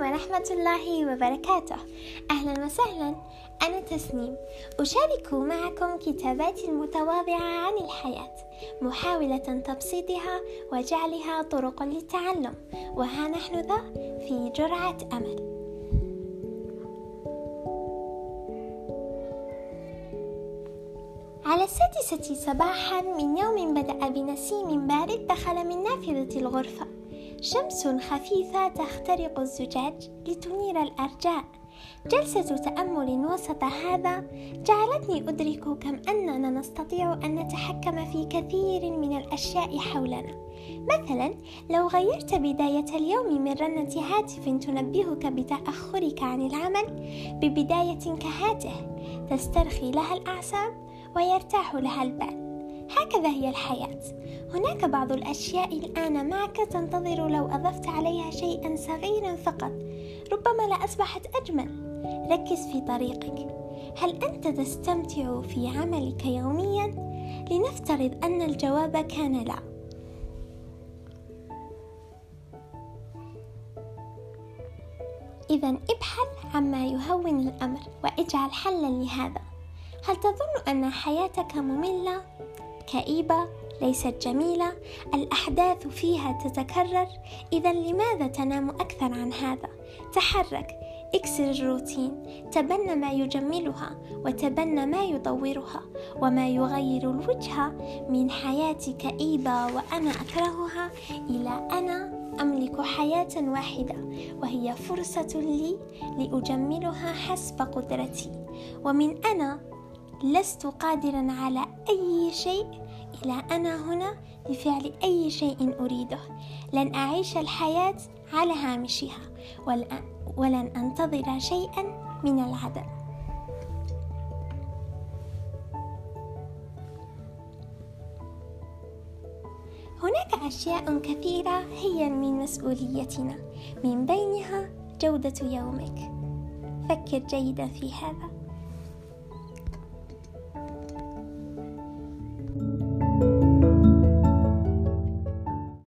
ورحمة الله وبركاته. أهلا وسهلا. أنا تسنيم. أشارك معكم كتاباتي المتواضعة عن الحياة محاولة تبسيطها وجعلها طرق للتعلم. وها نحن ذا في جرعة أمل. على السادسة صباحا من يوم بدأ بنسيم بارد دخل من نافذة الغرفة. شمس خفيفة تخترق الزجاج لتنير الأرجاء. جلسة تأمل وسط هذا جعلتني أدرك كم أننا نستطيع أن نتحكم في كثير من الأشياء حولنا. مثلا لو غيرت بداية اليوم من رنة هاتف تنبهك بتأخرك عن العمل ببداية كهاته تسترخي لها الأعصاب ويرتاح لها البال. هكذا هي الحياة. هناك بعض الأشياء الآن معك تنتظر لو أضفت عليها شيئا صغيرا فقط. ربما لأصبحت أجمل. ركز في طريقك. هل أنت تستمتع في عملك يوميا؟ لنفترض أن الجواب كان لا. إذا ابحث عما يهون الأمر واجعل حلا لهذا. هل تظن أن حياتك مملة؟ كئيبة؟ ليست جميلة الأحداث فيها تتكرر. إذا لماذا تنام أكثر عن هذا؟ تحرك اكسر الروتين. تبنى ما يجملها وتبنى ما يطورها. وما يغير الوجه من حياة كئيبة وأنا أكرهها إلى أنا أملك حياة واحدة. وهي فرصة لي لأجملها حسب قدرتي. ومن أنا لست قادرا على أي شيء إلى أنا هنا لفعل أي شيء أريده. لن أعيش الحياة على هامشها ولن أنتظر شيئا من العدم. هناك أشياء كثيرة هي من مسؤوليتنا. من بينها جودة يومك. فكر جيدا في هذا.